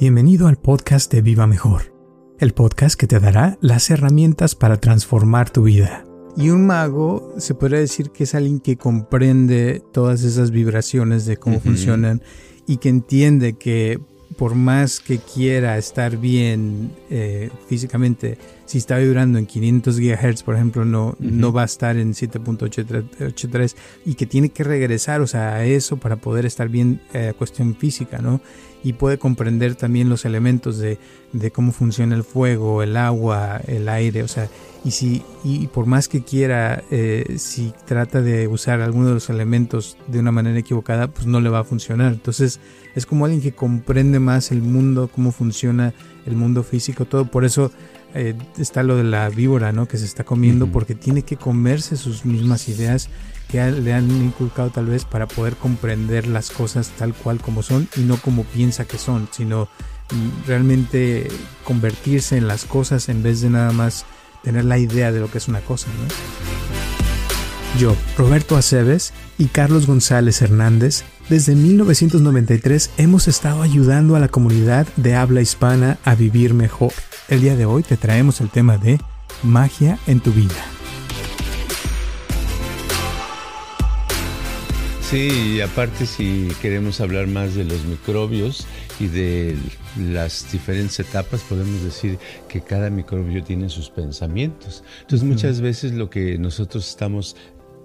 Bienvenido al podcast de Viva Mejor, el podcast que te dará las herramientas para transformar tu vida. Y un mago se podría decir que es alguien que comprende todas esas vibraciones de cómo funcionan y que entiende que por más que quiera estar bien eh, físicamente, si está vibrando en 500 GHz, por ejemplo, no, no va a estar en 7.83 y que tiene que regresar, o sea, a eso para poder estar bien eh, cuestión física, ¿no? Y puede comprender también los elementos de, de, cómo funciona el fuego, el agua, el aire, o sea, y si y por más que quiera, eh, si trata de usar alguno de los elementos de una manera equivocada, pues no le va a funcionar. Entonces, es como alguien que comprende más el mundo, cómo funciona el mundo físico, todo. Por eso eh, está lo de la víbora, ¿no? Que se está comiendo, porque tiene que comerse sus mismas ideas que le han inculcado tal vez para poder comprender las cosas tal cual como son y no como piensa que son, sino mm, realmente convertirse en las cosas en vez de nada más tener la idea de lo que es una cosa, ¿no? Yo, Roberto Aceves y Carlos González Hernández desde 1993 hemos estado ayudando a la comunidad de habla hispana a vivir mejor. El día de hoy te traemos el tema de magia en tu vida. Sí, y aparte si queremos hablar más de los microbios y de las diferentes etapas, podemos decir que cada microbio tiene sus pensamientos. Entonces muchas veces lo que nosotros estamos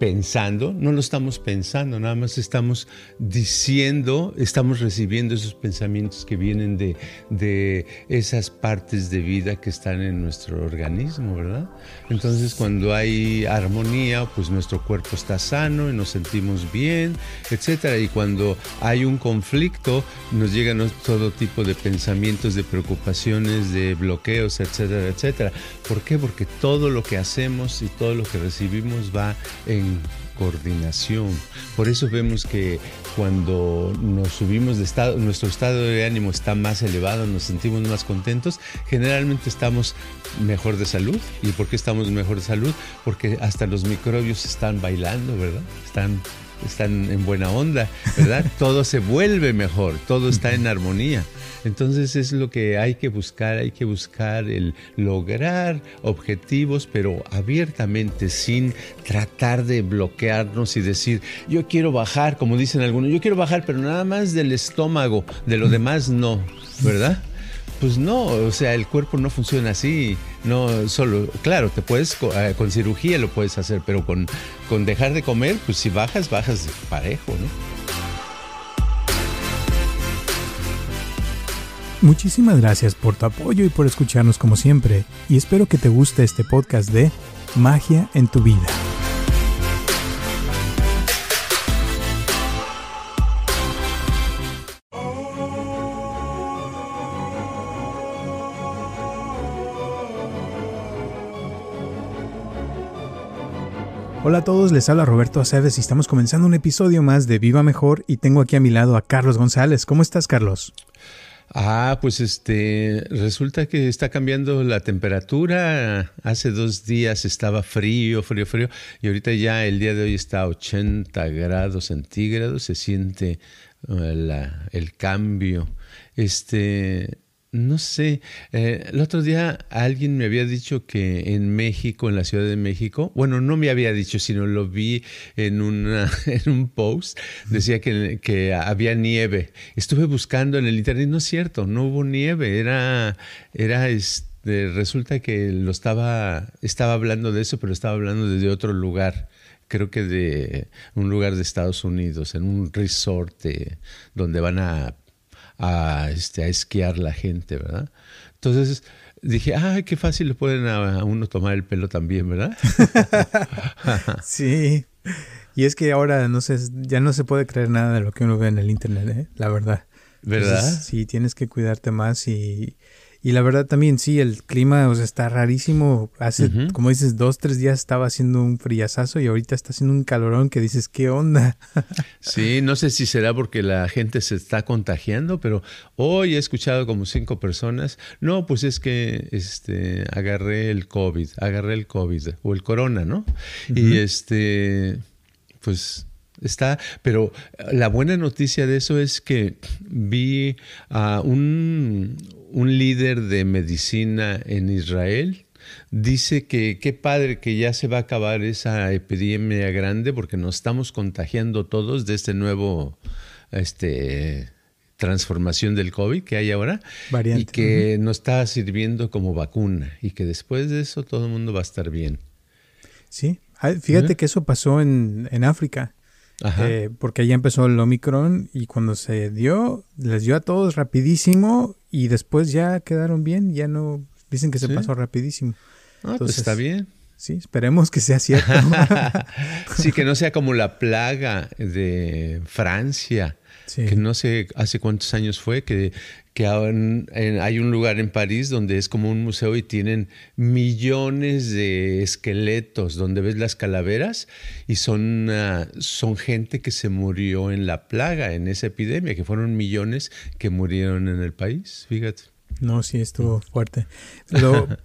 pensando, no lo estamos pensando, nada más estamos diciendo, estamos recibiendo esos pensamientos que vienen de, de, esas partes de vida que están en nuestro organismo, ¿verdad? Entonces cuando hay armonía, pues nuestro cuerpo está sano y nos sentimos bien, etcétera. Y cuando hay un conflicto, nos llegan todo tipo de pensamientos, de preocupaciones, de bloqueos, etcétera, etcétera. ¿Por qué? Porque todo lo que hacemos y todo lo que recibimos va en coordinación. Por eso vemos que cuando nos subimos de estado, nuestro estado de ánimo está más elevado, nos sentimos más contentos, generalmente estamos mejor de salud. ¿Y por qué estamos mejor de salud? Porque hasta los microbios están bailando, ¿verdad? Están están en buena onda, ¿verdad? todo se vuelve mejor, todo está en armonía. Entonces es lo que hay que buscar, hay que buscar el lograr objetivos, pero abiertamente, sin tratar de bloquearnos y decir, yo quiero bajar, como dicen algunos, yo quiero bajar, pero nada más del estómago, de lo demás no, ¿verdad? Pues no, o sea, el cuerpo no funciona así, no solo, claro, te puedes, eh, con cirugía lo puedes hacer, pero con, con dejar de comer, pues si bajas, bajas parejo, ¿no? Muchísimas gracias por tu apoyo y por escucharnos como siempre, y espero que te guste este podcast de Magia en tu vida. Hola a todos, les habla Roberto Aceves y estamos comenzando un episodio más de Viva Mejor y tengo aquí a mi lado a Carlos González. ¿Cómo estás, Carlos? Ah, pues este, resulta que está cambiando la temperatura. Hace dos días estaba frío, frío, frío, y ahorita ya el día de hoy está a 80 grados centígrados. Se siente uh, el cambio. Este, no sé, eh, el otro día alguien me había dicho que en México, en la Ciudad de México, bueno, no me había dicho, sino lo vi en, una, en un post, decía que, que, había nieve. Estuve buscando en el internet, no es cierto, no hubo nieve, era, era este, resulta que lo estaba, estaba hablando de eso, pero estaba hablando desde otro lugar creo que de un lugar de Estados Unidos, en un resort donde van a a, este, a esquiar la gente, ¿verdad? Entonces dije, ay, qué fácil le pueden a, uno tomar el pelo también, ¿verdad? sí. Y es que ahora no sé, ya no se puede creer nada de lo que uno ve en el internet, ¿eh? la verdad. ¿Verdad? sí, tienes que cuidarte más y, y la verdad también, sí, el clima o sea, está rarísimo. Hace, como dices, dos, tres días estaba haciendo un friazazo y ahorita está haciendo un calorón que dices, ¿qué onda? sí, no sé si será porque la gente se está contagiando, pero hoy he escuchado como cinco personas. No, pues es que este, agarré el COVID, agarré el COVID o el corona, ¿no? Y este, pues está, pero la buena noticia de eso es que vi a un, un líder de medicina en Israel dice que qué padre que ya se va a acabar esa epidemia grande porque nos estamos contagiando todos de este nuevo este transformación del COVID que hay ahora y que nos está sirviendo como vacuna y que después de eso todo el mundo va a estar bien. Sí, fíjate que eso pasó en, en África. Eh, porque ahí empezó el Omicron y cuando se dio, les dio a todos rapidísimo y después ya quedaron bien, ya no, dicen que se pasó rapidísimo. Ah, pues está bien. Sí, esperemos que sea cierto. sí, que no sea como la plaga de Francia, que no sé hace cuántos años fue, que, que hay un lugar en París donde es como un museo y tienen millones de esqueletos, donde ves las calaveras y son, ah, son gente que se murió en la plaga, en esa epidemia, que fueron millones que murieron en el país, fíjate. No, sí, estuvo fuerte.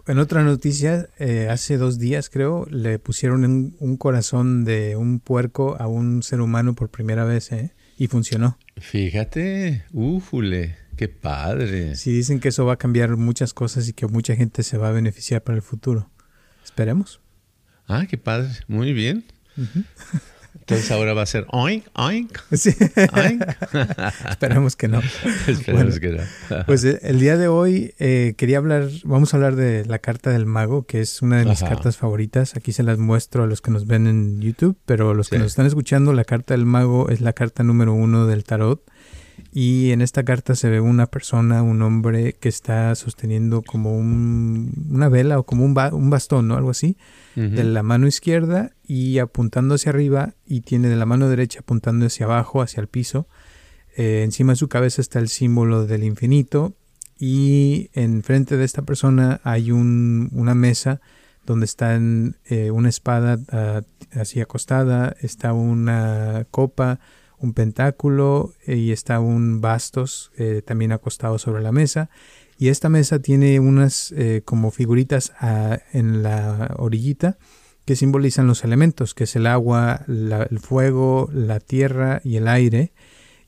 en otra noticia, eh, hace dos días creo, le pusieron un, corazón de un puerco a un ser humano por primera vez, ¿eh? Y funcionó. Fíjate, újule, qué padre. Sí, dicen que eso va a cambiar muchas cosas y que mucha gente se va a beneficiar para el futuro. Esperemos. Ah, qué padre, muy bien. Entonces ahora va a ser oink, oink. Sí. Esperemos que no. Esperemos que no. pues eh, el día de hoy eh, quería hablar, vamos a hablar de la carta del mago, que es una de mis cartas favoritas. Aquí se las muestro a los que nos ven en YouTube, pero los que nos están escuchando, la carta del mago es la carta número uno del tarot. Y en esta carta se ve una persona, un hombre que está sosteniendo como una vela o como un, un bastón, ¿no? Algo así de la mano izquierda y apuntando hacia arriba y tiene de la mano derecha apuntando hacia abajo, hacia el piso. Eh, encima de su cabeza está el símbolo del infinito y enfrente de esta persona hay una mesa donde está eh, una espada ah, así acostada, está una copa, un pentáculo y está un bastos eh, también acostado sobre la mesa y esta mesa tiene unas eh, como figuritas ah, en la orillita que simbolizan los elementos, que es el agua, el fuego, la tierra y el aire.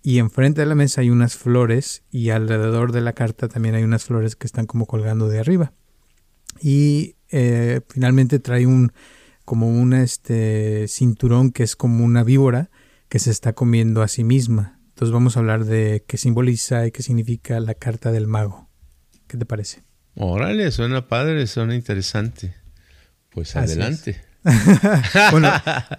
Y enfrente de la mesa hay unas flores y alrededor de la carta también hay unas flores que están como colgando de arriba. Y eh, finalmente trae un como un este cinturón que es como una víbora que se está comiendo a sí misma. Entonces vamos a hablar de qué simboliza y qué significa la carta del mago. ¿Qué te parece? Órale, suena padre, suena interesante. Pues adelante. bueno,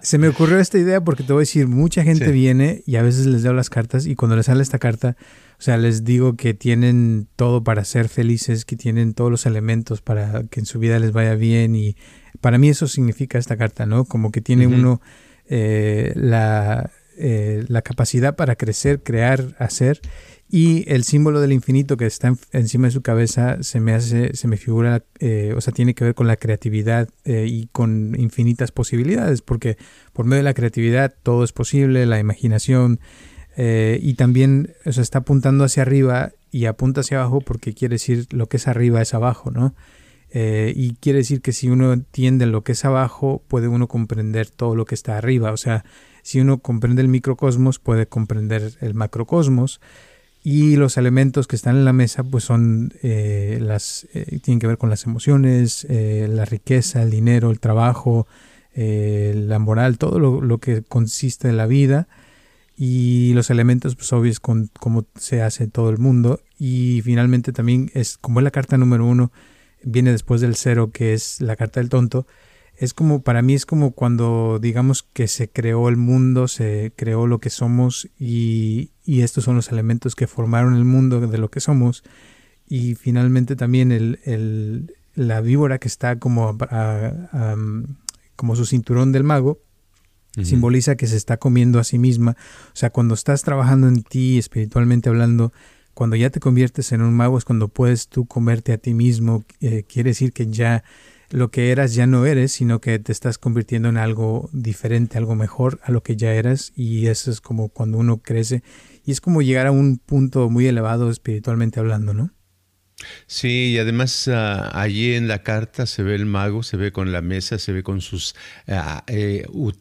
se me ocurrió esta idea porque te voy a decir, mucha gente viene y a veces les leo las cartas y cuando les sale esta carta, o sea, les digo que tienen todo para ser felices, que tienen todos los elementos para que en su vida les vaya bien y para mí eso significa esta carta, ¿no? Como que tiene uno eh, la, eh, la capacidad para crecer, crear, hacer y el símbolo del infinito que está encima de su cabeza se me hace, se me figura, eh, o sea, tiene que ver con la creatividad eh, y con infinitas posibilidades, porque por medio de la creatividad todo es posible, la imaginación, eh, y también o sea, está apuntando hacia arriba y apunta hacia abajo porque quiere decir lo que es arriba es abajo, ¿no? Y quiere decir que si uno entiende lo que es abajo, puede uno comprender todo lo que está arriba. O sea, si uno comprende el microcosmos, puede comprender el macrocosmos. Y los elementos que están en la mesa pues son eh, las eh, tienen que ver con las emociones eh, la riqueza el dinero el trabajo la moral todo lo, que consiste en la vida. Y los elementos pues obvios con cómo se hace todo el mundo. Y finalmente también es como es la carta número uno viene después del cero que es la carta del tonto es como, para mí es como cuando digamos que se creó el mundo, se creó lo que somos y, estos son los elementos que formaron el mundo de lo que somos. Y finalmente también el, la víbora que está como, como su cinturón del mago, simboliza que se está comiendo a sí misma. O sea, cuando estás trabajando en ti, espiritualmente hablando, cuando ya te conviertes en un mago es cuando puedes tú comerte a ti mismo. Eh, quiere decir que ya lo que eras ya no eres, sino que te estás convirtiendo en algo diferente, algo mejor a lo que ya eras y eso es como cuando uno crece y es como llegar a un punto muy elevado espiritualmente hablando, ¿no? Sí, y además uh, allí en la carta se ve el mago, se ve con la mesa, se ve con sus, uh, eh, uh,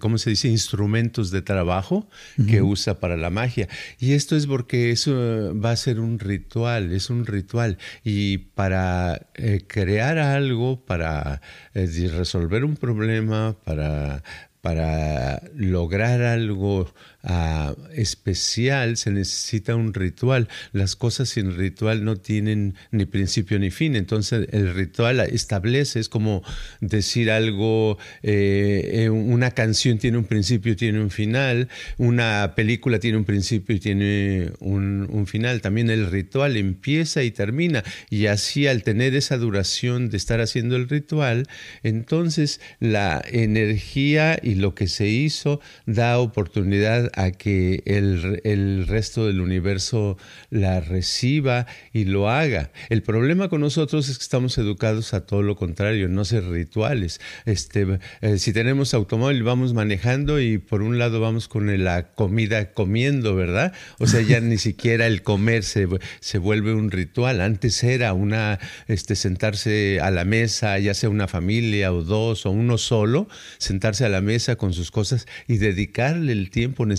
¿cómo se dice?, instrumentos de trabajo -huh. que usa para la magia. Y esto es porque eso va a ser un ritual, es un ritual. Y para eh, crear algo, para eh, resolver un problema, para para lograr algo uh, especial se necesita un ritual. Las cosas sin ritual no tienen ni principio ni fin. Entonces el ritual establece, es como decir algo, eh, una canción tiene un principio tiene un final, una película tiene un principio y tiene un, un final. También el ritual empieza y termina. Y así al tener esa duración de estar haciendo el ritual, entonces la energía y lo que se hizo da oportunidad a que el, el, resto del universo la reciba y lo haga. El problema con nosotros es que estamos educados a todo lo contrario, no ser rituales. Este, eh, si tenemos automóvil, vamos manejando y por un lado vamos con la comida comiendo, ¿verdad? O sea, ya ni siquiera el comer se, se vuelve un ritual. Antes era una, este, sentarse a la mesa, ya sea una familia o dos o uno solo, sentarse a la mesa con sus cosas y dedicarle el tiempo necesario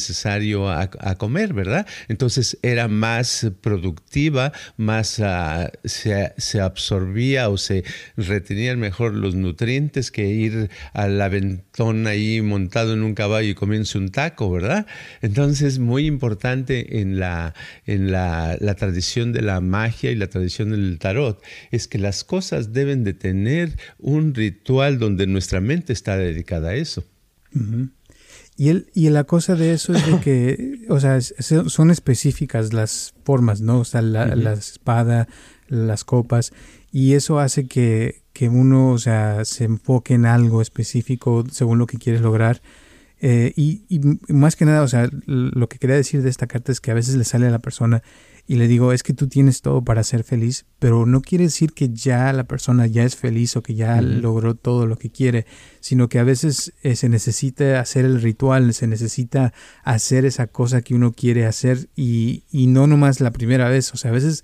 a, a comer, ¿verdad? Entonces era más productiva, más uh, se, absorbía o se retenían mejor los nutrientes que ir al aventón ahí montado en un caballo y comiéndose un taco, ¿verdad? Entonces, muy importante en la, en la, tradición de la magia y la tradición del tarot es que las cosas deben de tener un ritual donde nuestra mente está dedicada a eso. Y, el, y la cosa de eso es de que, o sea, son específicas las formas, ¿no? O sea, la, uh -huh. la espada, las copas, y eso hace que, que, uno, o sea, se enfoque en algo específico según lo que quieres lograr. Eh, y, y, más que nada, o sea, lo que quería decir de esta carta es que a veces le sale a la persona y le digo, es que tú tienes todo para ser feliz, pero no quiere decir que ya la persona ya es feliz o que ya uh -huh. logró todo lo que quiere, sino que a veces eh, se necesita hacer el ritual, se necesita hacer esa cosa que uno quiere hacer y, y no nomás la primera vez, o sea, a veces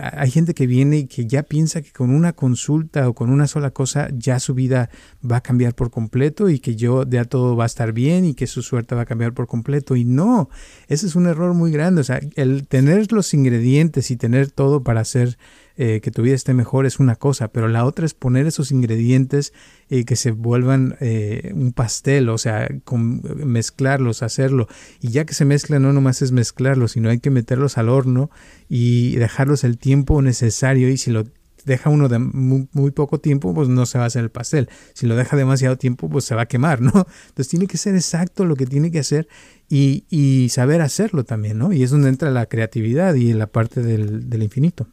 hay gente que viene y que ya piensa que con una consulta o con una sola cosa ya su vida va a cambiar por completo y que yo ya todo va a estar bien y que su suerte va a cambiar por completo. Y no, ese es un error muy grande. O sea, el tener los ingredientes y tener todo para hacer eh, que tu vida esté mejor es una cosa, pero la otra es poner esos ingredientes y eh, que se vuelvan eh, un pastel, o sea, mezclarlos, hacerlo. Y ya que se mezcla, no nomás es mezclarlos, sino hay que meterlos al horno y dejarlos el tiempo necesario. Y si lo deja uno de muy, poco tiempo, pues no se va a hacer el pastel. Si lo deja demasiado tiempo, pues se va a quemar, ¿no? Entonces tiene que ser exacto lo que tiene que hacer y, y saber hacerlo también, ¿no? Y es donde entra la creatividad y la parte del infinito.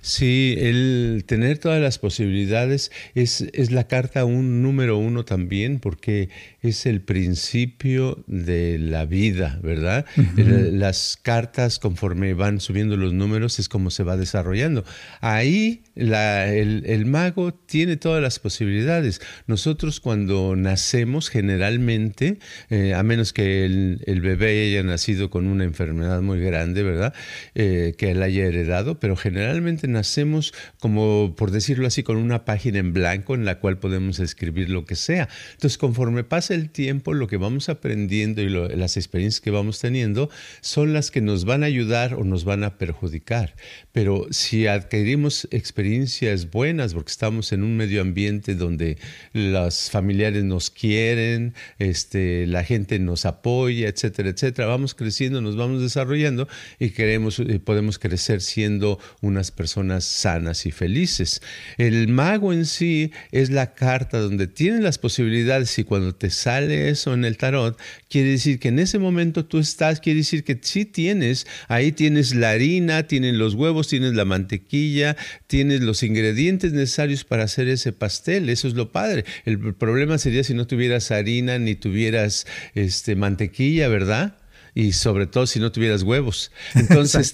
Sí, el tener todas las posibilidades es, es, la carta un número uno también porque es el principio de la vida, ¿verdad? Uh -huh. Las cartas conforme van subiendo los números es como se va desarrollando. Ahí la, el, el, mago tiene todas las posibilidades. Nosotros cuando nacemos generalmente, eh, a menos que el, el, bebé haya nacido con una enfermedad muy grande, ¿verdad? Eh, que él haya heredado, pero generalmente nacemos como, por decirlo así, con una página en blanco en la cual podemos escribir lo que sea. Entonces, conforme pasa el tiempo, lo que vamos aprendiendo y las experiencias que vamos teniendo son las que nos van a ayudar o nos van a perjudicar. Pero si adquirimos experiencias buenas, porque estamos en un medio ambiente donde los familiares nos quieren, este, la gente nos apoya, etcétera, etcétera, vamos creciendo, nos vamos desarrollando y queremos, y podemos crecer siendo unas personas sanas y felices. El mago en sí es la carta donde tiene las posibilidades y cuando te sale eso en el tarot, quiere decir que en ese momento tú estás, quiere decir que sí tienes, ahí tienes la harina, tienes los huevos, tienes la mantequilla, tienes los ingredientes necesarios para hacer ese pastel, eso es lo padre. El problema sería si no tuvieras harina ni tuvieras este, mantequilla, ¿verdad? Y sobre todo si no tuvieras huevos. Entonces,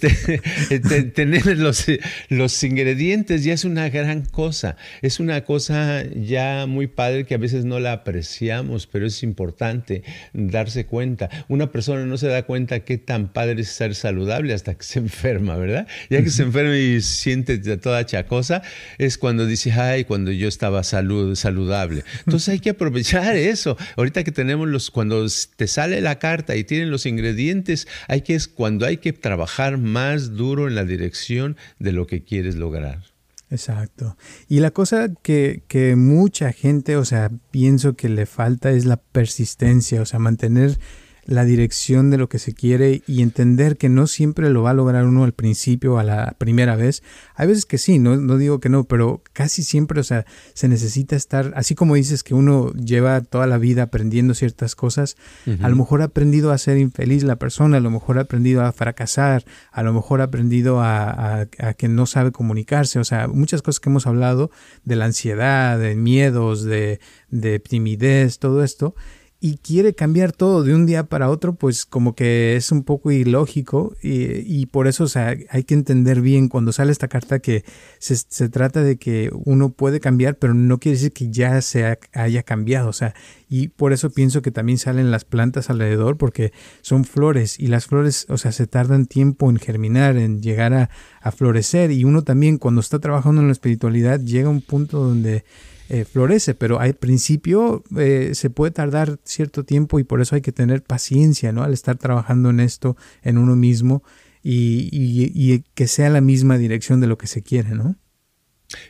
tener los, los ingredientes ya es una gran cosa. Es una cosa ya muy padre que a veces no la apreciamos, pero es importante darse cuenta. Una persona no se da cuenta qué tan padre es ser saludable hasta que se enferma, ¿verdad? Ya que se enferma y siente toda chacosa, es cuando dice, ay, cuando yo estaba salud, saludable. Entonces hay que aprovechar eso. Ahorita que tenemos los, cuando te sale la carta y tienen los ingredientes, hay que es cuando hay que trabajar más duro en la dirección de lo que quieres lograr. Exacto. Y la cosa que, que, mucha gente, o sea, pienso que le falta es la persistencia, o sea, mantener la dirección de lo que se quiere y entender que no siempre lo va a lograr uno al principio, a la primera vez. Hay veces que sí, no, no digo que no, pero casi siempre, o sea, se necesita estar, así como dices que uno lleva toda la vida aprendiendo ciertas cosas, a lo mejor ha aprendido a ser infeliz la persona, a lo mejor ha aprendido a fracasar, a lo mejor ha aprendido a, a que no sabe comunicarse, o sea, muchas cosas que hemos hablado de la ansiedad, de miedos, de, de timidez, todo esto y quiere cambiar todo de un día para otro, pues como que es un poco ilógico y, por eso o sea, hay que entender bien cuando sale esta carta que se, se, trata de que uno puede cambiar, pero no quiere decir que ya se haya cambiado, o sea, y por eso pienso que también salen las plantas alrededor porque son flores y las flores, o sea, se tardan tiempo en germinar, en llegar a, a florecer y uno también cuando está trabajando en la espiritualidad llega a un punto donde eh, florece, pero al principio eh, se puede tardar cierto tiempo y por eso hay que tener paciencia, ¿no? Al estar trabajando en esto, en uno mismo y, y que sea la misma dirección de lo que se quiere, ¿no?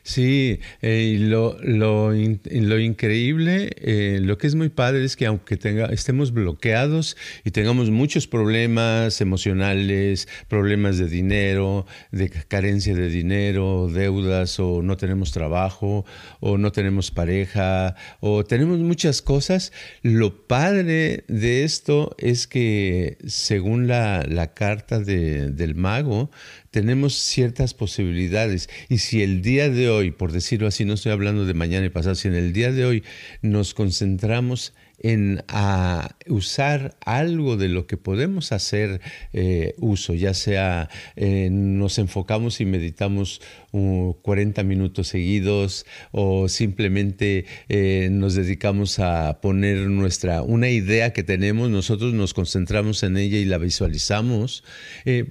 Sí, eh, lo, lo, lo, increíble, eh, lo que es muy padre es que aunque tenga, estemos bloqueados y tengamos muchos problemas emocionales, problemas de dinero, de carencia de dinero, deudas o no tenemos trabajo o no tenemos pareja o tenemos muchas cosas, lo padre de esto es que según la, la carta de, del mago, tenemos ciertas posibilidades. Y si el día de hoy, por decirlo así, no estoy hablando de mañana y pasado, si en el día de hoy nos concentramos en a usar algo de lo que podemos hacer eh, uso, ya sea eh, nos enfocamos y meditamos 40 minutos seguidos o simplemente eh, nos dedicamos a poner nuestra, una idea que tenemos, nosotros nos concentramos en ella y la visualizamos,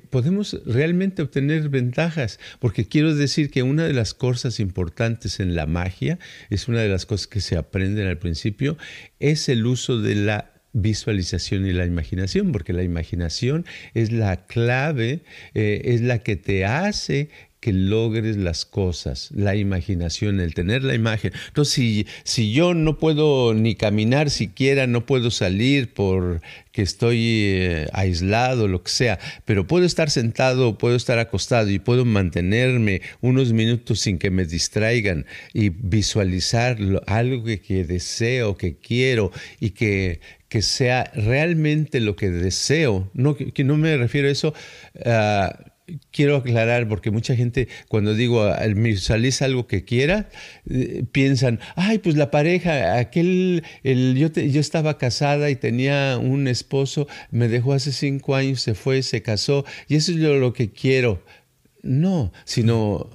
podemos realmente obtener ventajas, porque quiero decir que una de las cosas importantes en la magia, es una de las cosas que se aprenden al principio, es el uso de la visualización y la imaginación, porque la imaginación es la clave, eh, es la que te hace que logres las cosas, la imaginación, el tener la imagen. Entonces, si, si yo no puedo ni caminar siquiera, no puedo salir por que estoy eh, aislado, lo que sea, pero puedo estar sentado, puedo estar acostado y puedo mantenerme unos minutos sin que me distraigan y visualizar algo que, deseo, que quiero y que, que sea realmente lo que deseo. No, que, no me refiero a eso. Uh, quiero aclarar porque mucha gente cuando digo visualiza algo que quiera eh, piensan ay pues la pareja aquel el, yo, yo estaba casada y tenía un esposo me dejó hace cinco años se fue se casó y eso es lo que quiero no sino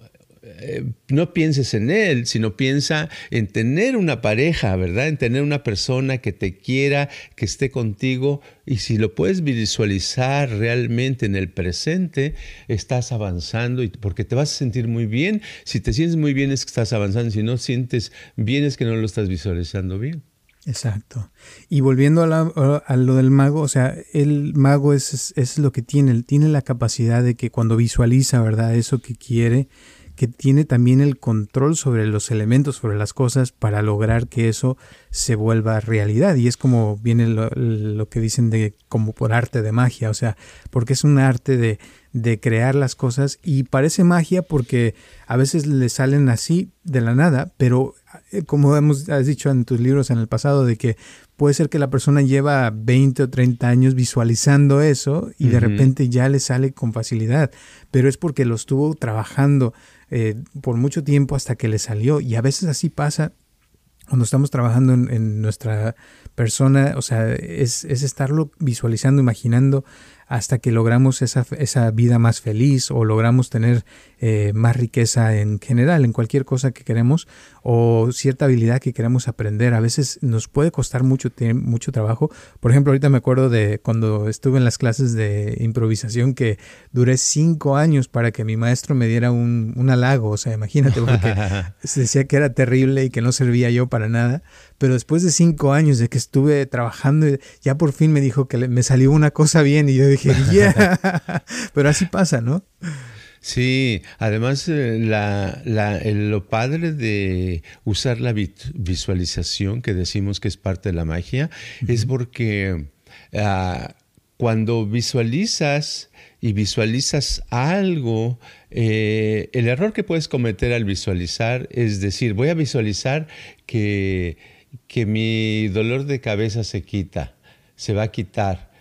eh, no pienses en él, sino piensa en tener una pareja, ¿verdad? En tener una persona que te quiera, que esté contigo. Y si lo puedes visualizar realmente en el presente, estás avanzando y porque te vas a sentir muy bien. Si te sientes muy bien es que estás avanzando, si no sientes bien es que no lo estás visualizando bien. Exacto. Y volviendo a, lo del mago, o sea, el mago es, es, lo que tiene, tiene la capacidad de que cuando visualiza, ¿verdad? Eso que quiere, que tiene también el control sobre los elementos, sobre las cosas, para lograr que eso se vuelva realidad. Y es como viene lo, que dicen de como por arte de magia, o sea, porque es un arte de, de crear las cosas y parece magia porque a veces le salen así de la nada, pero eh, como hemos has dicho en tus libros en el pasado, de que puede ser que la persona lleva 20 o 30 años visualizando eso y de repente ya le sale con facilidad, pero es porque lo estuvo trabajando eh, por mucho tiempo hasta que le salió. Y a veces así pasa cuando estamos trabajando en, nuestra persona, o sea, es, es, estarlo visualizando, imaginando hasta que logramos esa, esa vida más feliz o logramos tener eh, más riqueza en general, en cualquier cosa que queremos o cierta habilidad que queremos aprender. A veces nos puede costar mucho, mucho trabajo. Por ejemplo, ahorita me acuerdo de cuando estuve en las clases de improvisación que duré cinco años para que mi maestro me diera un, un halago. O sea, imagínate, porque se decía que era terrible y que no servía yo para nada. Pero después de cinco años de que estuve trabajando, ya por fin me dijo que me salió una cosa bien y yo dije, yeah. Pero así pasa, ¿no? Sí, además eh, la, lo padre de usar la visualización, que decimos que es parte de la magia, es porque ah, cuando visualizas y visualizas algo, eh, el error que puedes cometer al visualizar es decir, voy a visualizar que, que mi dolor de cabeza se quita, se va a quitar.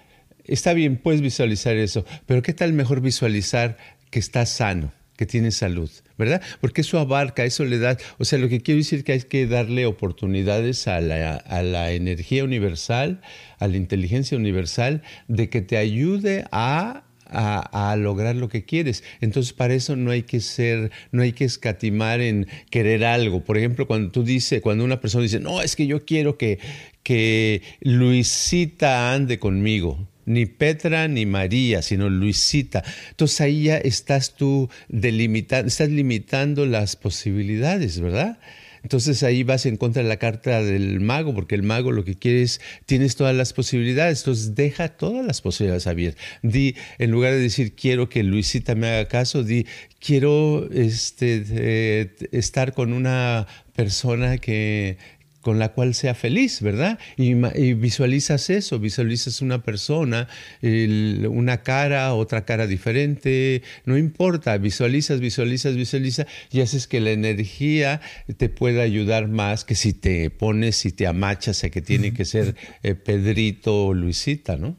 Está bien, puedes visualizar eso, pero ¿qué tal mejor visualizar que está sano, que tiene salud, ¿verdad? Porque eso abarca, eso le da, o sea, lo que quiero decir es que hay que darle oportunidades a la, energía universal, a la inteligencia universal, de que te ayude a a, lograr lo que quieres. Entonces, para eso no hay que ser, no hay que escatimar en querer algo. Por ejemplo, cuando tú dices, cuando una persona dice, no, es que yo quiero que, que Luisita ande conmigo ni Petra ni María, sino Luisita. Entonces ahí ya estás tú delimitando, estás limitando las posibilidades, ¿verdad? Entonces ahí vas en contra de la carta del mago, porque el mago lo que quiere es, tienes todas las posibilidades, entonces deja todas las posibilidades abiertas. Di, en lugar de decir quiero que Luisita me haga caso, di quiero este, eh, estar con una persona que, con la cual sea feliz, ¿verdad? Y, visualizas eso, visualizas una persona, una cara, otra cara diferente, no importa, visualizas, visualizas, visualizas y haces que la energía te pueda ayudar más que si te pones y te amachas a que tiene que ser eh, Pedrito o Luisita, ¿no?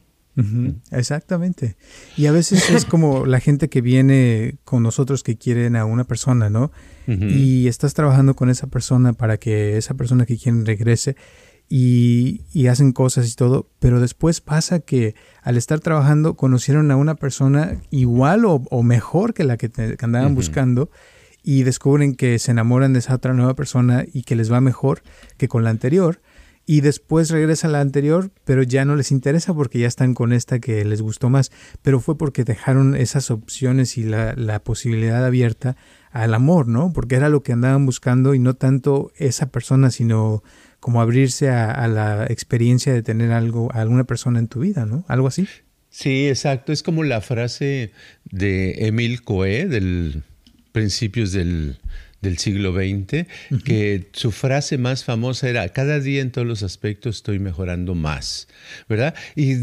Exactamente. Y a veces es como la gente que viene con nosotros que quieren a una persona, ¿no? Y estás trabajando con esa persona para que esa persona que quieren regrese y, hacen cosas y todo, pero después pasa que al estar trabajando conocieron a una persona igual o, mejor que la que, andaban buscando y descubren que se enamoran de esa otra nueva persona y que les va mejor que con la anterior y después regresa a la anterior, pero ya no les interesa porque ya están con esta que les gustó más, pero fue porque dejaron esas opciones y la, la posibilidad abierta al amor, ¿no? Porque era lo que andaban buscando y no tanto esa persona, sino como abrirse a, la experiencia de tener algo, a alguna persona en tu vida, ¿no? Algo así. Sí, exacto. Es como la frase de Emil Coe, del principios del del siglo XX, que su frase más famosa era, cada día en todos los aspectos estoy mejorando más, ¿verdad? Y,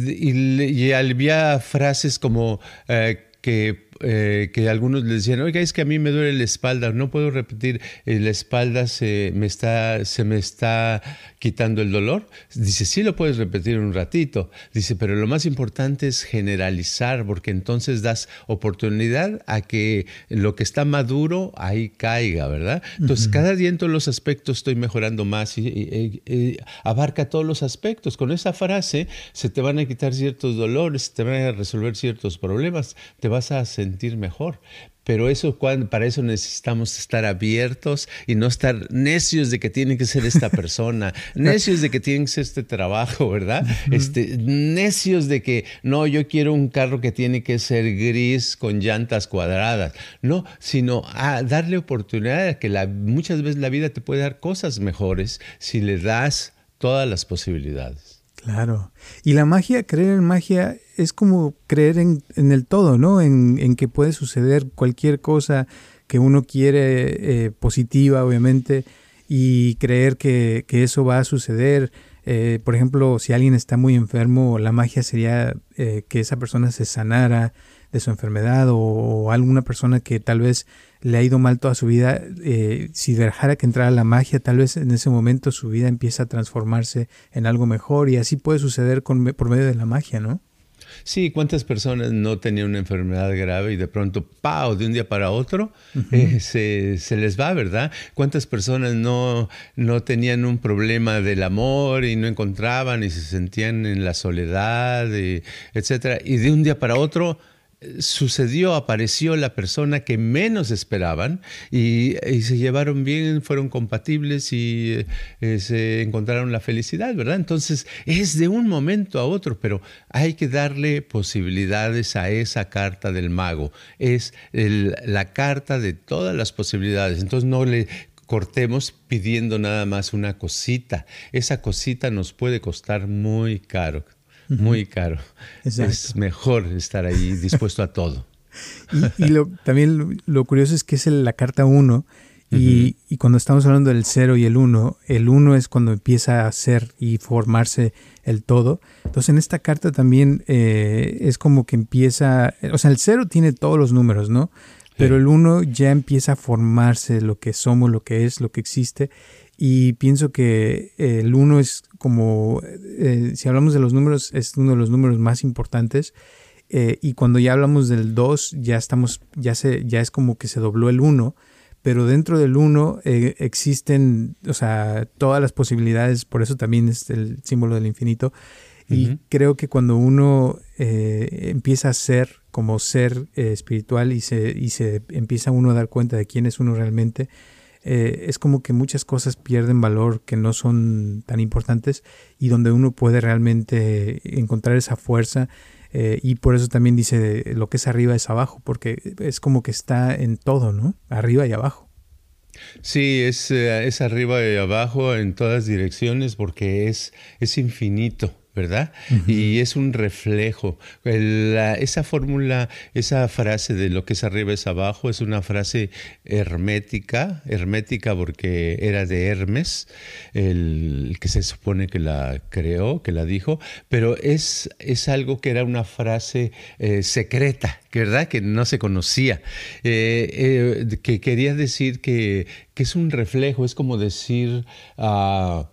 y, había frases como eh, que eh, que algunos le decían, oiga, es que a mí me duele la espalda, no puedo repetir, eh, la espalda se me, está, se me está quitando el dolor. Dice, sí lo puedes repetir un ratito. Dice, pero lo más importante es generalizar, porque entonces das oportunidad a que lo que está maduro ahí caiga, ¿verdad? Entonces, cada día en todos los aspectos estoy mejorando más y, abarca todos los aspectos. Con esa frase se te van a quitar ciertos dolores, te van a resolver ciertos problemas, te vas a sentir sentir mejor. Pero eso, para eso necesitamos estar abiertos y no estar necios de que tiene que ser esta persona, necios de que tiene que ser este trabajo, ¿verdad? Este, necios de que no, yo quiero un carro que tiene que ser gris con llantas cuadradas. No, sino a darle oportunidad a que la, muchas veces la vida te puede dar cosas mejores si le das todas las posibilidades. Claro. Y la magia, creer en magia es como creer en, el todo, ¿no? En, que puede suceder cualquier cosa que uno quiere eh, positiva, obviamente, y creer que, eso va a suceder. Eh, por ejemplo, si alguien está muy enfermo, la magia sería eh, que esa persona se sanara de su enfermedad o, alguna persona que tal vez le ha ido mal toda su vida, eh, si dejara que entrara la magia, tal vez en ese momento su vida empieza a transformarse en algo mejor y así puede suceder con, por medio de la magia, ¿no? Sí, ¿cuántas personas no tenían una enfermedad grave y de pronto, ¡pau!, de un día para otro, eh, se, les va, ¿verdad? ¿Cuántas personas no, no tenían un problema del amor y no encontraban y se sentían en la soledad, y, etcétera? Y de un día para otro sucedió, apareció la persona que menos esperaban y, se llevaron bien, fueron compatibles y eh, se encontraron la felicidad, ¿verdad? Entonces es de un momento a otro, pero hay que darle posibilidades a esa carta del mago. Es la carta de todas las posibilidades. Entonces no le cortemos pidiendo nada más una cosita. Esa cosita nos puede costar muy caro muy caro. Es mejor estar ahí dispuesto a todo. Y, lo, también lo, curioso es que es la carta 1 y, cuando estamos hablando del 0 y el 1, el 1 es cuando empieza a ser y formarse el todo. Entonces en esta carta también eh, es como que empieza, o sea, el 0 tiene todos los números, ¿no? Pero el 1 ya empieza a formarse lo que somos, lo que es, lo que existe. Y pienso que el 1 es como, eh, si hablamos de los números, es uno de los números más importantes. Eh, y cuando ya hablamos del 2, ya estamos, ya se, ya es como que se dobló el 1, pero dentro del 1 eh, existen, o sea, todas las posibilidades, por eso también es el símbolo del infinito. Y creo que cuando uno empieza a ser como ser espiritual y se, y se empieza uno a dar cuenta de quién es uno realmente, eh, es como que muchas cosas pierden valor que no son tan importantes y donde uno puede realmente encontrar esa fuerza eh, y por eso también dice lo que es arriba es abajo, porque es como que está en todo, ¿no? Arriba y abajo. Sí, es, eh, es arriba y abajo en todas direcciones porque es, es infinito. ¿Verdad? Y es un reflejo. esa fórmula, esa frase de lo que es arriba es abajo, es una frase hermética, hermética porque era de Hermes, el, que se supone que la creó, que la dijo, pero es, es algo que era una frase eh, secreta, ¿verdad? Que no se conocía, eh, eh, que quería decir que, es un reflejo, es como decir... Uh,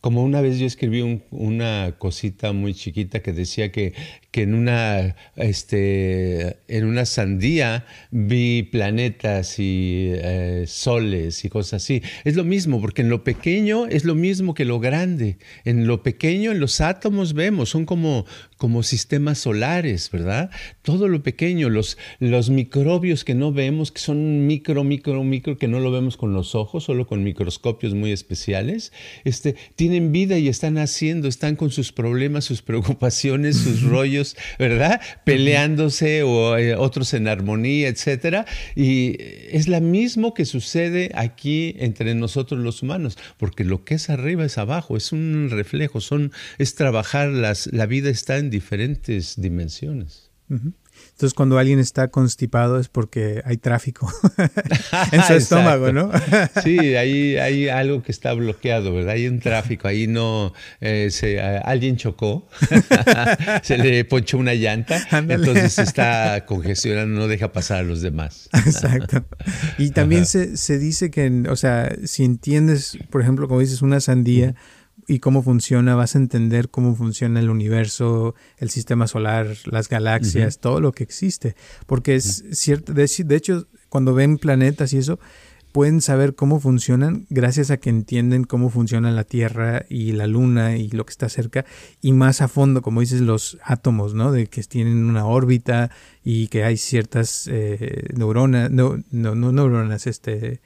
como una vez yo escribí una cosita muy chiquita que decía que, que en, una, este, en una sandía vi planetas y eh, soles y cosas así. Es lo mismo, porque en lo pequeño es lo mismo que lo grande. En lo pequeño, en los átomos vemos, son como, como sistemas solares, ¿verdad? Todo lo pequeño, los, los microbios que no vemos, que son micro, micro, micro, que no lo vemos con los ojos, solo con microscopios muy especiales, este, tienen vida y están haciendo, están con sus problemas, sus preocupaciones, sus rollos ¿verdad? Peleándose o eh, otros en armonía, etcétera. Y es lo mismo que sucede aquí entre nosotros los humanos, porque lo que es arriba es abajo, es un reflejo, son, es trabajar, las, la vida está en diferentes dimensiones. Entonces, cuando alguien está constipado es porque hay tráfico en su estómago, ¿no? sí, ahí hay algo que está bloqueado, ¿verdad? Hay un tráfico, ahí no, eh, se, alguien chocó, se le ponchó una llanta, entonces está congestionando, no deja pasar a los demás. Exacto. Y también se, se, dice que, o sea, si entiendes, por ejemplo, como dices, una sandía, y cómo funciona, vas a entender cómo funciona el universo, el sistema solar, las galaxias, todo lo que existe. Porque es cierto, de, hecho, cuando ven planetas y eso, pueden saber cómo funcionan gracias a que entienden cómo funciona la Tierra y la Luna y lo que está cerca y más a fondo, como dices, los átomos, ¿no? De que tienen una órbita y que hay ciertas eh, neuronas, no, no, no neuronas, este,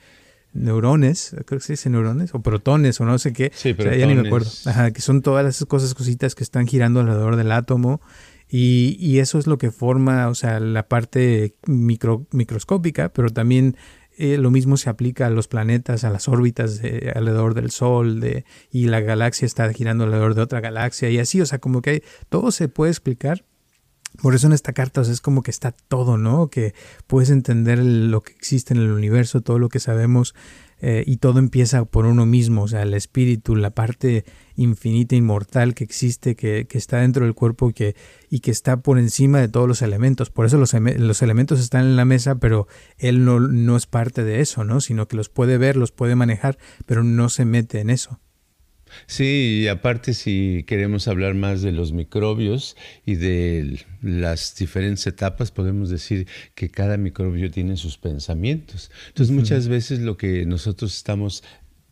neurones, creo que se dice neurones, o protones, o no sé qué, sí, o ya ni me acuerdo, Ajá, que son todas esas cosas, cositas que están girando alrededor del átomo, y, y eso es lo que forma, o sea, la parte micro, microscópica, pero también eh, lo mismo se aplica a los planetas, a las órbitas de, alrededor del Sol, de, y la galaxia está girando alrededor de otra galaxia, y así, o sea, como que hay, todo se puede explicar, por eso en esta carta es como que está todo, ¿no? Que puedes entender lo que existe en el universo, todo lo que sabemos eh, y todo empieza por uno mismo, o sea, el espíritu, la parte infinita, inmortal que existe, que, que está dentro del cuerpo y que, y que está por encima de todos los elementos. Por eso los, los elementos están en la mesa, pero él no, no es parte de eso, ¿no? Sino que los puede ver, los puede manejar, pero no se mete en eso. Sí, y aparte si queremos hablar más de los microbios y de las diferentes etapas, podemos decir que cada microbio tiene sus pensamientos. Entonces muchas veces lo que nosotros estamos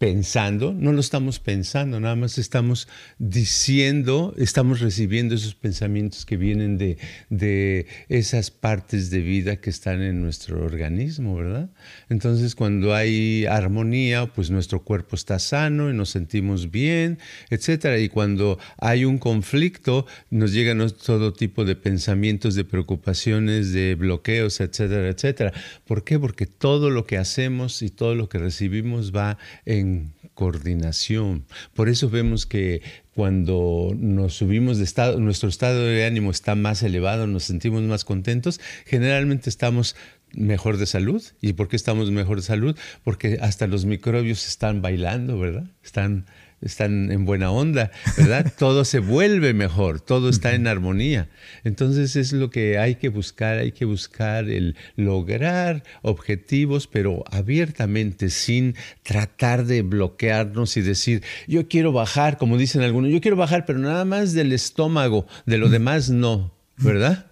pensando, no lo estamos pensando, nada más estamos diciendo, estamos recibiendo esos pensamientos que vienen de, de, esas partes de vida que están en nuestro organismo, ¿verdad? Entonces cuando hay armonía, pues nuestro cuerpo está sano y nos sentimos bien, etcétera. Y cuando hay un conflicto, nos llegan todo tipo de pensamientos, de preocupaciones, de bloqueos, etcétera, etcétera. ¿Por qué? Porque todo lo que hacemos y todo lo que recibimos va en coordinación. Por eso vemos que cuando nos subimos de estado, nuestro estado de ánimo está más elevado, nos sentimos más contentos, generalmente estamos mejor de salud. ¿Y por qué estamos mejor de salud? Porque hasta los microbios están bailando, ¿verdad? Están están en buena onda, ¿verdad? todo se vuelve mejor, todo está en armonía. Entonces es lo que hay que buscar, hay que buscar el lograr objetivos, pero abiertamente, sin tratar de bloquearnos y decir, yo quiero bajar, como dicen algunos, yo quiero bajar, pero nada más del estómago, de lo demás no, ¿verdad?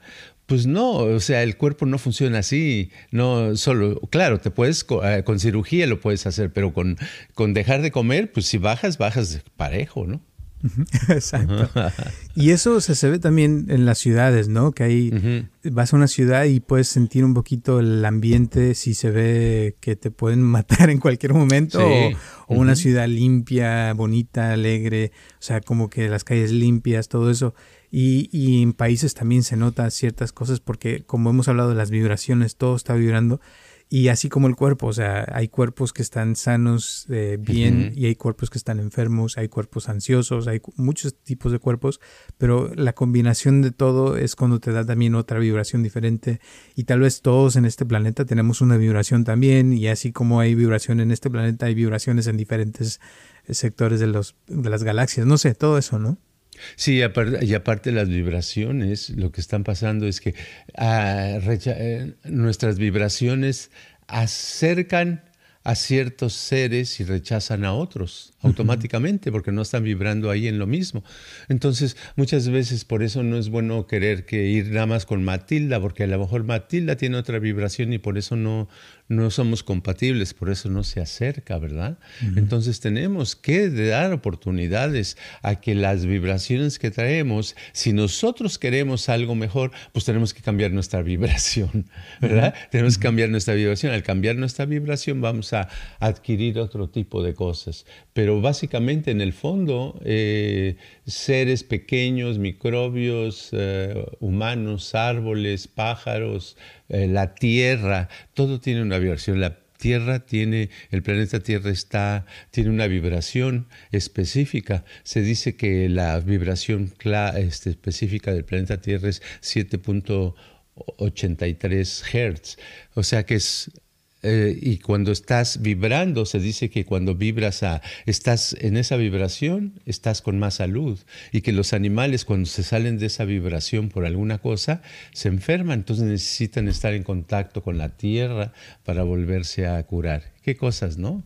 Pues no, o sea, el cuerpo no funciona así, no solo, claro, te puedes, eh, con cirugía lo puedes hacer, pero con, con dejar de comer, pues si bajas, bajas parejo, ¿no? Exacto. Y eso se ve también en las ciudades, ¿no? Que ahí vas a una ciudad y puedes sentir un poquito el ambiente si se ve que te pueden matar en cualquier momento o, una ciudad limpia, bonita, alegre, o sea, como que las calles limpias, todo eso. Y, y, en países también se nota ciertas cosas porque como hemos hablado de las vibraciones, todo está vibrando. Y así como el cuerpo, o sea, hay cuerpos que están sanos, eh, bien, y hay cuerpos que están enfermos, hay cuerpos ansiosos, hay muchos tipos de cuerpos, pero la combinación de todo es cuando te da también otra vibración diferente. Y tal vez todos en este planeta tenemos una vibración también, y así como hay vibración en este planeta, hay vibraciones en diferentes sectores de, los, de las galaxias, no sé, todo eso, ¿no? Sí, y aparte las vibraciones, lo que están pasando es que ah, eh, nuestras vibraciones acercan a ciertos seres y rechazan a otros automáticamente porque no están vibrando ahí en lo mismo. Entonces, muchas veces por eso no es bueno querer que ir nada más con Matilda, porque a lo mejor Matilda tiene otra vibración y por eso no, no somos compatibles, por eso no se acerca, ¿verdad? Entonces tenemos que dar oportunidades a que las vibraciones que traemos, si nosotros queremos algo mejor, pues tenemos que cambiar nuestra vibración, ¿verdad? Tenemos que cambiar nuestra vibración. Al cambiar nuestra vibración vamos a adquirir otro tipo de cosas. Pero básicamente en el fondo, eh, seres pequeños, microbios, eh, humanos, árboles, pájaros, eh, la Tierra, todo tiene una vibración. La Tierra tiene, el planeta Tierra está, tiene una vibración específica. Se dice que la vibración este, específica del planeta Tierra es 7.83 Hz. O sea que es eh, y cuando estás vibrando, se dice que cuando vibras a, estás en esa vibración, estás con más salud. Y que los animales cuando se salen de esa vibración por alguna cosa, se enferman. Entonces necesitan estar en contacto con la tierra para volverse a curar. Qué cosas, ¿no?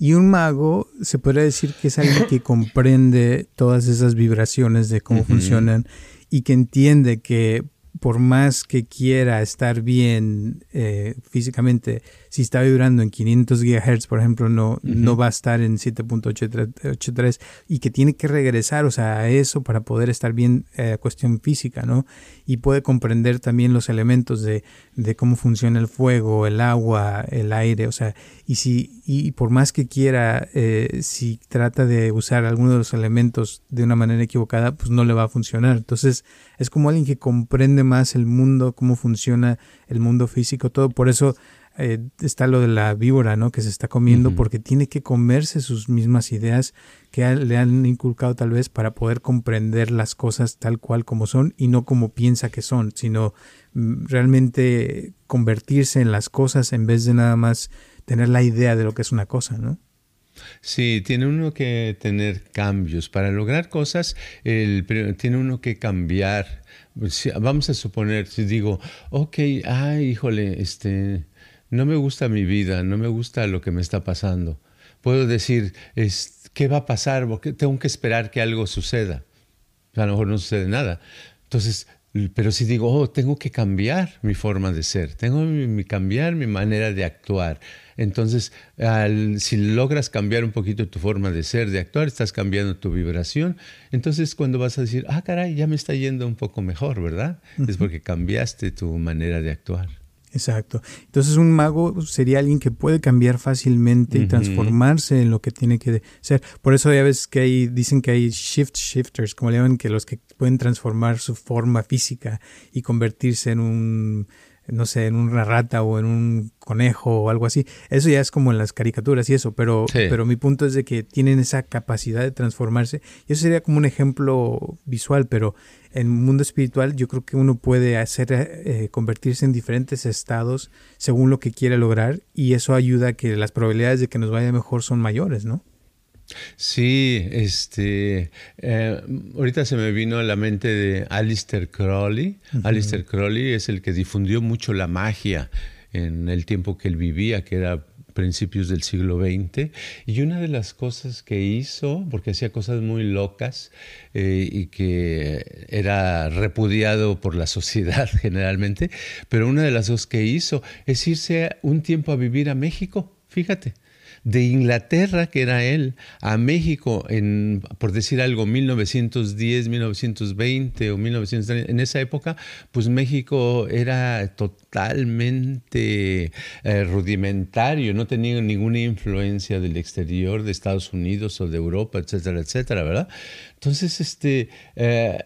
Y un mago se puede decir que es alguien que comprende todas esas vibraciones de cómo funcionan y que entiende que por más que quiera estar bien eh, físicamente, si está vibrando en 500 GHz, por ejemplo, no, no va a estar en 7.83 y que tiene que regresar, o sea, a eso para poder estar bien eh, cuestión física, ¿no? Y puede comprender también los elementos de, de, cómo funciona el fuego, el agua, el aire, o sea, y si, y por más que quiera, eh, si trata de usar alguno de los elementos de una manera equivocada, pues no le va a funcionar. Entonces, es como alguien que comprende más el mundo, cómo funciona el mundo físico, todo. Por eso eh, está lo de la víbora, ¿no? Que se está comiendo porque tiene que comerse sus mismas ideas que le han inculcado tal vez para poder comprender las cosas tal cual como son y no como piensa que son, sino mm, realmente convertirse en las cosas en vez de nada más tener la idea de lo que es una cosa, ¿no? Sí, tiene uno que tener cambios. Para lograr cosas, el, tiene uno que cambiar. Vamos a suponer, si digo, ok, ay, híjole, este, no me gusta mi vida, no me gusta lo que me está pasando. puedo decir, ¿qué va a pasar? Tengo que esperar que algo suceda. A lo mejor no sucede nada. Entonces, pero si digo, oh, tengo que cambiar mi forma de ser, tengo que cambiar mi manera de actuar. Entonces, si logras cambiar un poquito tu forma de ser, de actuar, estás cambiando tu vibración. Entonces, cuando vas a decir, ah, caray, ya me está yendo un poco mejor, ¿verdad? Es porque cambiaste tu manera de actuar. Exacto. Entonces un mago sería alguien que puede cambiar fácilmente y transformarse en lo que tiene que ser. Por eso ya ves que hay, dicen que hay shift shifters, como le llaman, que los que pueden transformar su forma física y convertirse en un no sé, en una rata o en un conejo o algo así. Eso ya es como en las caricaturas y eso, pero, pero mi punto es de que tienen esa capacidad de transformarse. Y eso sería como un ejemplo visual, pero en el mundo espiritual yo creo que uno puede hacer, eh, convertirse en diferentes estados según lo que quiera lograr y eso ayuda a que las probabilidades de que nos vaya mejor son mayores, ¿no? Sí, este, eh, ahorita se me vino a la mente de Alistair Crowley. Alistair Crowley es el que difundió mucho la magia en el tiempo que él vivía, que era principios del siglo XX. Y una de las cosas que hizo, porque hacía cosas muy locas eh, y que era repudiado por la sociedad generalmente, pero una de las cosas que hizo es irse un tiempo a vivir a México, fíjate de Inglaterra, que era él, a México en, por decir algo, 1910, 1920 o 1930, en esa época, pues México era totalmente eh, rudimentario, no tenía ninguna influencia del exterior, de Estados Unidos o de Europa, etcétera, etcétera, ¿verdad? Entonces, este, eh,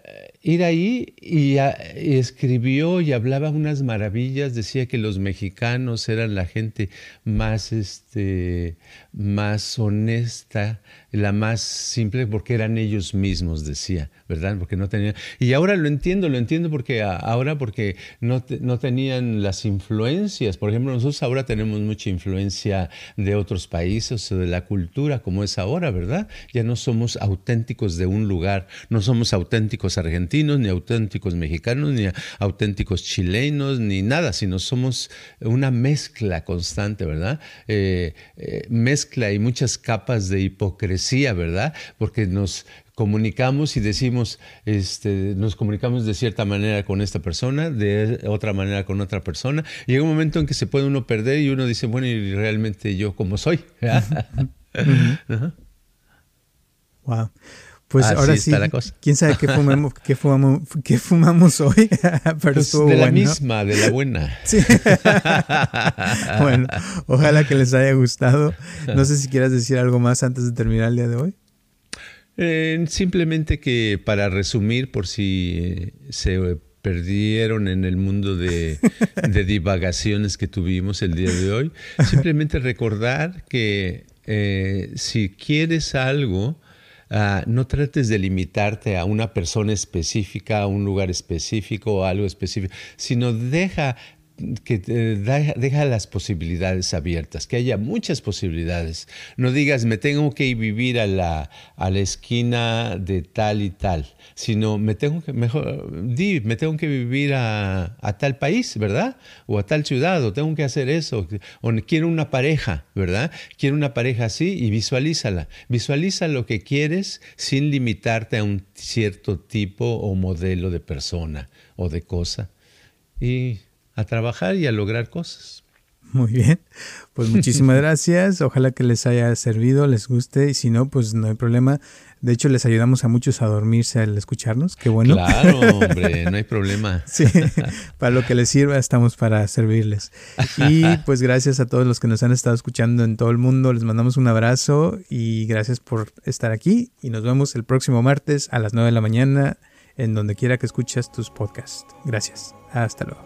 ir ahí y, escribió y hablaba unas maravillas, decía que los mexicanos eran la gente más, este, más honesta, la más simple, porque eran ellos mismos, decía, ¿verdad? Porque no tenían... Y ahora lo entiendo, lo entiendo porque ahora porque no, no tenían las influencias. Por ejemplo, nosotros ahora tenemos mucha influencia de otros países o de la cultura, como es ahora, ¿verdad? Ya no somos auténticos de un lugar, no somos auténticos argentinos, ni auténticos mexicanos, ni auténticos chilenos, ni nada, sino somos una mezcla constante, ¿verdad? Eh, eh, mezcla y muchas capas de hipocresía, ¿verdad? Porque nos comunicamos y decimos, este, nos comunicamos de cierta manera con esta persona, de otra manera con otra persona. llega un momento en que se puede uno perder y uno dice, bueno, ¿y realmente yo cómo soy? Wow. Pues ahora sí, quién sabe qué fumamos, qué fumamos, qué fumamos hoy, pero pues de la misma, de la buena. Sí. bueno, ojalá que les haya gustado. No sé si quieras decir algo más antes de terminar el día de hoy. Eh, simplemente que para resumir, por si eh, se perdieron en el mundo de, divagaciones que tuvimos el día de hoy, simplemente recordar que eh, si quieres algo, ah, no trates de limitarte a una persona específica, a un lugar específico o algo específico, sino deja que deja las posibilidades abiertas, que haya muchas posibilidades. No digas, me tengo que vivir a la, a la esquina de tal y tal, sino me tengo que, mejor, di, me tengo que vivir a, a, tal país, ¿verdad? O a tal ciudad, o tengo que hacer eso, o quiero una pareja, ¿verdad? Quiero una pareja así y visualízala. Visualiza lo que quieres sin limitarte a un cierto tipo o modelo de persona o de cosa. Y a trabajar y a lograr cosas. Muy bien, pues muchísimas gracias. Ojalá que les haya servido, les guste y si no, pues no hay problema. De hecho, les ayudamos a muchos a dormirse al escucharnos. Qué bueno. Claro, hombre, no hay problema. sí, para lo que les sirva estamos para servirles. Y pues gracias a todos los que nos han estado escuchando en todo el mundo. Les mandamos un abrazo y gracias por estar aquí. Y nos vemos el próximo martes a las 9 de la mañana en donde quiera que escuches tus podcasts. Gracias. Hasta luego.